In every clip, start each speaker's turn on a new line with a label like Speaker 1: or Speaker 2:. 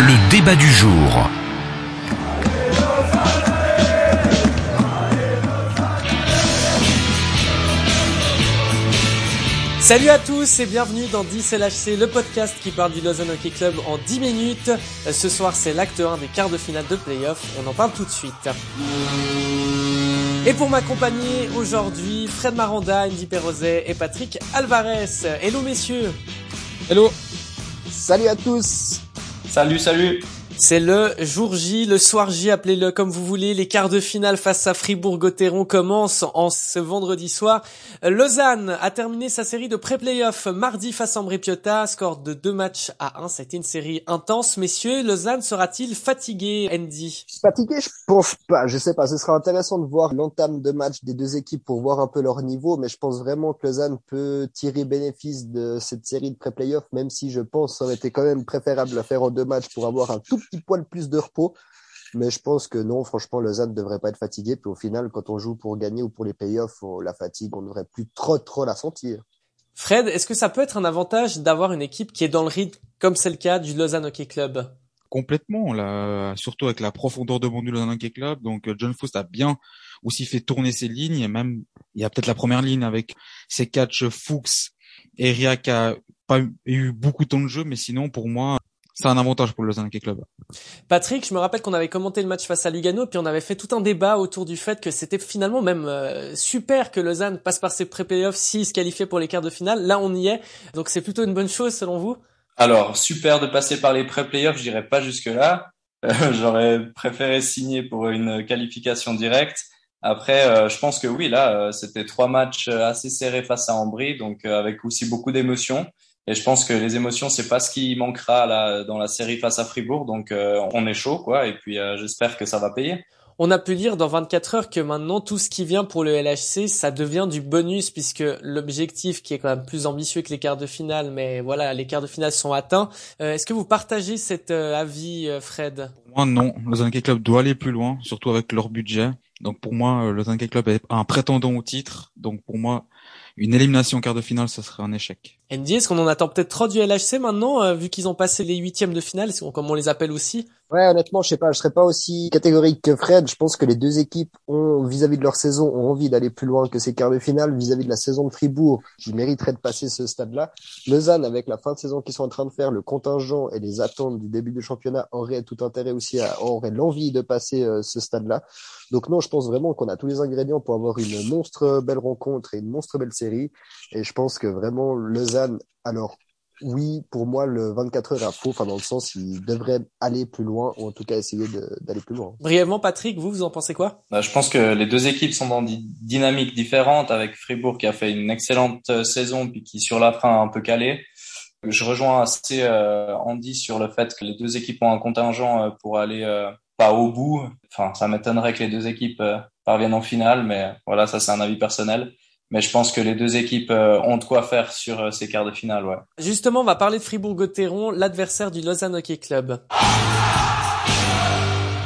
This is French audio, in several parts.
Speaker 1: Le débat du jour.
Speaker 2: Salut à tous et bienvenue dans 10 LHC, le podcast qui parle du Lausanne Hockey Club en 10 minutes. Ce soir, c'est l'acte 1 des quarts de finale de playoff. On en parle tout de suite. Et pour m'accompagner aujourd'hui, Fred Maranda, Andy Perrozet et Patrick Alvarez. Hello messieurs.
Speaker 3: Hello.
Speaker 4: Salut à tous.
Speaker 5: Salut, salut.
Speaker 2: C'est le jour J, le soir J, appelez-le comme vous voulez. Les quarts de finale face à Fribourg-Gotteron commencent en ce vendredi soir. Lausanne a terminé sa série de pré-playoff mardi face à Ambri Piotta, score de deux matchs à un. C'était une série intense. Messieurs, Lausanne sera-t-il fatigué, Andy?
Speaker 4: Fatigué, je pense pas. Je sais pas. Ce sera intéressant de voir l'entame de match des deux équipes pour voir un peu leur niveau, mais je pense vraiment que Lausanne peut tirer bénéfice de cette série de pré-playoff, même si je pense ça aurait été quand même préférable la faire en deux matchs pour avoir un tout petit poil plus de repos. Mais je pense que non, franchement, Lausanne ne devrait pas être fatigué. Puis au final, quand on joue pour gagner ou pour les playoffs, la fatigue, on ne devrait plus trop, trop la sentir.
Speaker 2: Fred, est-ce que ça peut être un avantage d'avoir une équipe qui est dans le rythme, comme c'est le cas du Lausanne Hockey Club?
Speaker 3: Complètement, là, surtout avec la profondeur de banc du Lausanne Hockey Club. Donc John Faust a bien aussi fait tourner ses lignes. Et même, il y a peut-être la première ligne avec ses catchs Fuchs et Ria qui a pas eu beaucoup de temps de jeu, mais sinon, pour moi, c'est un avantage pour le Lausanne Hockey Club.
Speaker 2: Patrick, je me rappelle qu'on avait commenté le match face à Lugano, puis on avait fait tout un débat autour du fait que c'était finalement même euh, super que Lausanne passe par ses pré-playoffs s'il se qualifiait pour les quarts de finale. Là, on y est, donc c'est plutôt une bonne chose selon vous?
Speaker 5: Alors, super de passer par les pré-playoffs, je dirais pas jusque-là. Euh, J'aurais préféré signer pour une qualification directe. Après, euh, je pense que oui, là, c'était trois matchs assez serrés face à Ambry, donc avec aussi beaucoup d'émotions. Et je pense que les émotions, c'est pas ce qui manquera là dans la série face à Fribourg. Donc euh, on est chaud, quoi. Et puis euh, j'espère que ça va payer.
Speaker 2: On a pu lire dans 24 heures que maintenant tout ce qui vient pour le LHC, ça devient du bonus puisque l'objectif qui est quand même plus ambitieux que les quarts de finale, mais voilà, les quarts de finale sont atteints. Euh, Est-ce que vous partagez cet avis, Fred?
Speaker 3: Pour moi, non. Le Zanke Club doit aller plus loin, surtout avec leur budget. Donc pour moi, le Zanke Club est un prétendant au titre. Donc pour moi, une élimination en quart de finale, ça serait un échec.
Speaker 2: Andy, est-ce qu'on en attend peut-être trop du LHC maintenant, euh, vu qu'ils ont passé les huitièmes de finale, comme on les appelle aussi?
Speaker 4: Ouais, honnêtement, je sais pas, je serais pas aussi catégorique que Fred. Je pense que les deux équipes ont, vis-à-vis de leur saison, ont envie d'aller plus loin que ces quarts de finale, vis-à-vis de la saison de Fribourg, qui mériterait de passer ce stade-là. Lausanne, avec la fin de saison qu'ils sont en train de faire, le contingent et les attentes du début du championnat auraient tout intérêt aussi à, auraient l'envie de passer euh, ce stade-là. Donc non, je pense vraiment qu'on a tous les ingrédients pour avoir une monstre belle rencontre et une monstre belle série. Et je pense que vraiment Lausanne, alors oui, pour moi, le 24 heures a faux, enfin dans le sens, il devrait aller plus loin, ou en tout cas essayer d'aller plus loin.
Speaker 2: Brièvement, Patrick, vous, vous en pensez quoi?
Speaker 5: Bah, Je pense que les deux équipes sont dans des dynamiques différentes, avec Fribourg qui a fait une excellente euh, saison, puis qui sur la fin a un peu calé. Je rejoins assez euh, Andy sur le fait que les deux équipes ont un contingent euh, pour aller euh, pas au bout. Enfin, ça m'étonnerait que les deux équipes euh, parviennent en finale, mais voilà, ça c'est un avis personnel. Mais je pense que les deux équipes euh, ont de quoi faire sur euh, ces quarts de finale, ouais.
Speaker 2: Justement, on va parler de Fribourg-Gotteron, l'adversaire du Lausanne Hockey Club.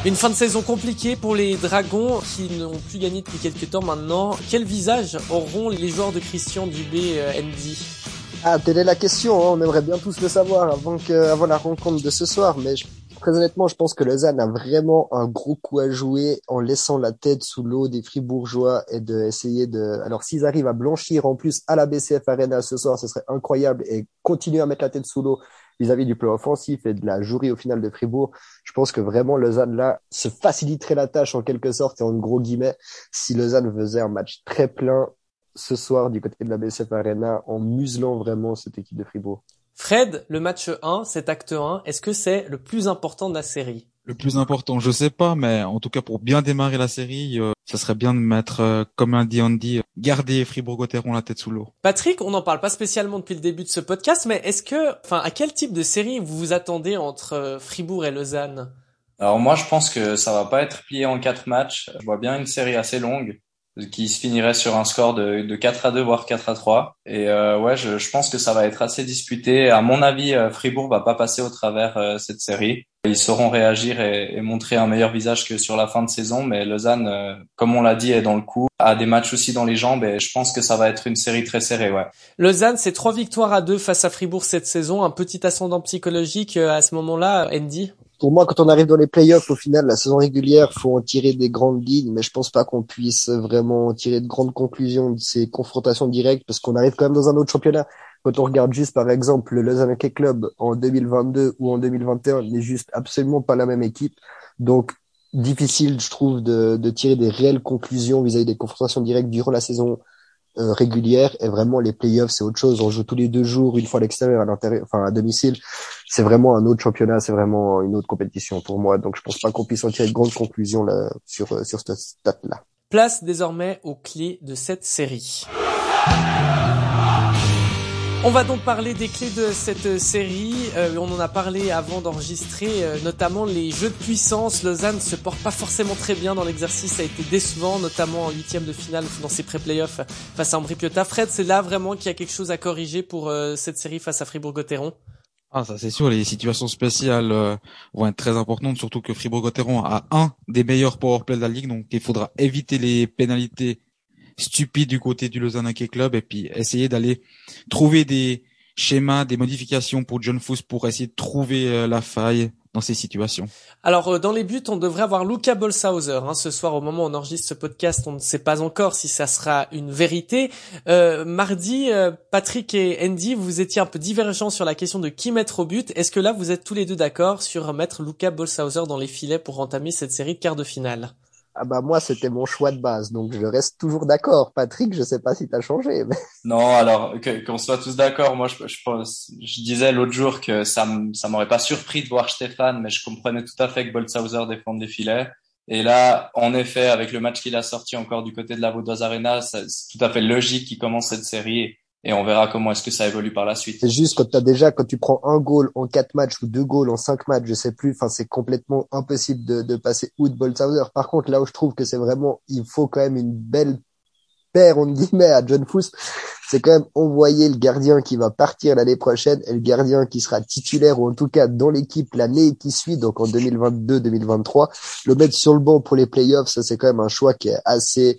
Speaker 2: Une fin de saison compliquée pour les Dragons qui n'ont plus gagné depuis quelques temps maintenant. Quel visage auront les joueurs de Christian Dubé, euh, Andy
Speaker 4: Ah, telle est la question. Hein. On aimerait bien tous le savoir avant que, avant la rencontre de ce soir, mais très honnêtement, je pense que Lausanne a vraiment un gros coup à jouer en laissant la tête sous l'eau des Fribourgeois et de essayer de. Alors, s'ils arrivent à blanchir en plus à la BCF Arena ce soir, ce serait incroyable et continuer à mettre la tête sous l'eau vis-à-vis du plan offensif et de la jury au final de Fribourg. Je pense que vraiment Lausanne là se faciliterait la tâche en quelque sorte et en gros guillemets si Lausanne faisait un match très plein ce soir du côté de la BCF Arena en muselant vraiment cette équipe de Fribourg.
Speaker 2: Fred, le match 1, cet acte 1, est-ce que c'est le plus important de la série?
Speaker 3: Le plus important, je sais pas, mais en tout cas pour bien démarrer la série, euh, ça serait bien de mettre, euh, comme l'a dit Andy, euh, garder Fribourg-Gotteron la tête sous l'eau.
Speaker 2: Patrick, on n'en parle pas spécialement depuis le début de ce podcast, mais est-ce que, enfin, à quel type de série vous vous attendez entre Fribourg et Lausanne?
Speaker 5: Alors moi, je pense que ça va pas être plié en quatre matchs. Je vois bien une série assez longue qui se finirait sur un score de, de 4 à 2 voire 4 à 3 et euh, ouais je, je, pense que ça va être assez disputé à mon avis euh, Fribourg va pas passer au travers euh, cette série ils sauront réagir et, montrer un meilleur visage que sur la fin de saison. Mais Lausanne, euh, comme on l'a dit, est dans le coup, a des matchs aussi dans les jambes et je pense que ça va être une série très serrée. Ouais.
Speaker 2: Lausanne, c'est trois victoires à deux face à Fribourg cette saison, un petit ascendant psychologique euh, à ce moment-là, Andy
Speaker 4: pour moi, quand on arrive dans les playoffs, au final, la saison régulière, faut en tirer des grandes lignes, mais je pense pas qu'on puisse vraiment tirer de grandes conclusions de ces confrontations directes, parce qu'on arrive quand même dans un autre championnat. Quand on regarde juste, par exemple, le Lausanne Club en 2022 ou en 2021, n'est juste absolument pas la même équipe. Donc, difficile, je trouve, de, de tirer des réelles conclusions vis-à-vis des confrontations directes durant la saison euh, régulière et vraiment les playoffs c'est autre chose. On joue tous les deux jours une fois à l'extérieur à l'intérieur enfin à domicile. C'est vraiment un autre championnat c'est vraiment une autre compétition pour moi. Donc je pense pas qu'on puisse en tirer de grandes conclusions là sur euh, sur cette stat là
Speaker 2: place désormais aux clés de cette série on va donc parler des clés de cette série. Euh, on en a parlé avant d'enregistrer, euh, notamment les jeux de puissance. Lausanne se porte pas forcément très bien dans l'exercice, ça a été décevant, notamment en huitième de finale dans ses pré-playoffs face à Ambry Piotta. Fred, c'est là vraiment qu'il y a quelque chose à corriger pour euh, cette série face à Fribourg-Gotteron?
Speaker 3: Ah, ça c'est sûr, les situations spéciales vont être très importantes, surtout que Fribourg-Gotteron a un des meilleurs powerplay de la ligue, donc il faudra éviter les pénalités stupide du côté du Lausanne Club et puis essayer d'aller trouver des schémas, des modifications pour John Fuss pour essayer de trouver euh, la faille dans ces situations.
Speaker 2: Alors euh, dans les buts, on devrait avoir Luca Bolshauser. Hein, ce soir, au moment où on enregistre ce podcast, on ne sait pas encore si ça sera une vérité. Euh, mardi, Patrick et Andy, vous étiez un peu divergents sur la question de qui mettre au but. Est-ce que là, vous êtes tous les deux d'accord sur mettre Luca Bolshauser dans les filets pour entamer cette série de quart de finale?
Speaker 4: Ah bah moi c'était mon choix de base, donc je reste toujours d'accord. Patrick, je sais pas si tu as changé. Mais...
Speaker 5: Non, alors qu'on soit tous d'accord. Moi, je, je, je disais l'autre jour que ça ça m'aurait pas surpris de voir Stéphane, mais je comprenais tout à fait que Boltzhauser défende des filets. Et là, en effet, avec le match qu'il a sorti encore du côté de la Vaudoise Arena, c'est tout à fait logique qu'il commence cette série et on verra comment est-ce que ça évolue par la suite.
Speaker 4: C'est juste quand as déjà quand tu prends un goal en quatre matchs ou deux goals en cinq matchs, je sais plus, enfin c'est complètement impossible de, de passer out Boltzhauser. Par contre, là où je trouve que c'est vraiment il faut quand même une belle paire on guillemets à John Fuss, c'est quand même envoyer le gardien qui va partir l'année prochaine et le gardien qui sera titulaire ou en tout cas dans l'équipe l'année qui suit, donc en 2022-2023, le mettre sur le banc pour les playoffs, ça c'est quand même un choix qui est assez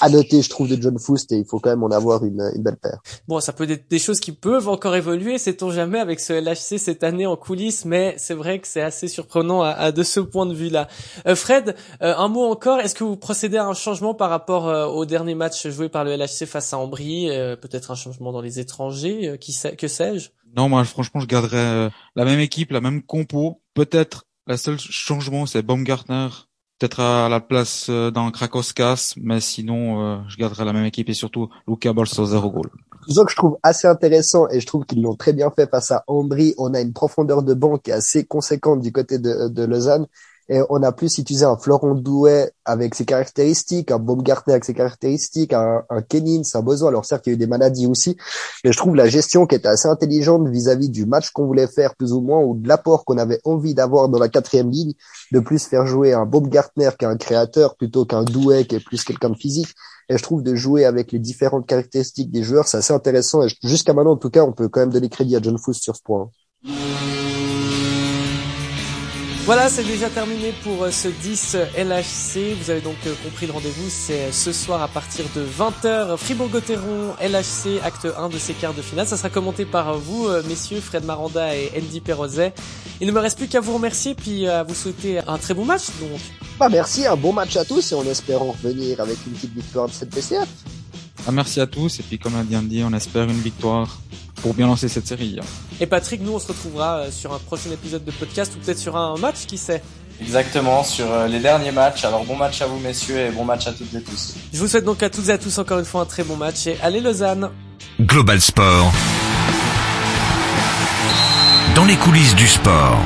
Speaker 4: à noter, je trouve, de John Foust et il faut quand même en avoir une, une belle paire.
Speaker 2: Bon, ça peut être des choses qui peuvent encore évoluer, sait-on jamais avec ce LHC cette année en coulisses, mais c'est vrai que c'est assez surprenant à, de ce point de vue-là. Euh, Fred, euh, un mot encore, est-ce que vous procédez à un changement par rapport euh, au dernier match joué par le LHC face à Ambry, peut-être un changement dans les étrangers, qui que sais-je?
Speaker 3: Non, moi franchement, je garderais la même équipe, la même compo, peut-être la seule changement, c'est Baumgartner peut-être à la place euh, dans Krakowskas, mais sinon, euh, je garderai la même équipe et surtout Luca Bolsozer au goal.
Speaker 4: Ce que je trouve assez intéressant et je trouve qu'ils l'ont très bien fait face à Ambry. On a une profondeur de banc qui est assez conséquente du côté de, de Lausanne et on a plus utilisé un Florent Douet avec ses caractéristiques, un Baumgartner avec ses caractéristiques, un, un Kenin, un besoin. Alors certes, il y a eu des maladies aussi, mais je trouve la gestion qui était assez intelligente vis-à-vis du match qu'on voulait faire plus ou moins ou de l'apport qu'on avait envie d'avoir dans la quatrième ligne, de plus faire jouer un Baumgartner qui est un créateur plutôt qu'un Douet qui est plus quelqu'un de physique. Et je trouve de jouer avec les différentes caractéristiques des joueurs, c'est assez intéressant. Et jusqu'à maintenant, en tout cas, on peut quand même donner crédit à John Fuss sur ce point.
Speaker 2: Voilà, c'est déjà terminé pour euh, ce 10 LHC. Vous avez donc euh, compris le rendez-vous, c'est ce soir à partir de 20h. Fribourg-Gotteron, LHC, acte 1 de ces quarts de finale. Ça sera commenté par vous, euh, messieurs, Fred Maranda et Andy Perrozet. Il ne me reste plus qu'à vous remercier puis à vous souhaiter un très bon match, donc.
Speaker 4: Bah, merci, un bon match à tous et en espérant revenir avec une petite victoire de cette PCF.
Speaker 3: Ah, merci à tous et puis comme a bien dit, on espère une victoire pour bien lancer cette série.
Speaker 2: Et Patrick, nous on se retrouvera euh, sur un prochain épisode de podcast ou peut-être sur un match, qui sait
Speaker 5: Exactement, sur euh, les derniers matchs. Alors bon match à vous messieurs et bon match à toutes et tous.
Speaker 2: Je vous souhaite donc à toutes et à tous encore une fois un très bon match et allez Lausanne
Speaker 1: Global Sport Dans les coulisses du sport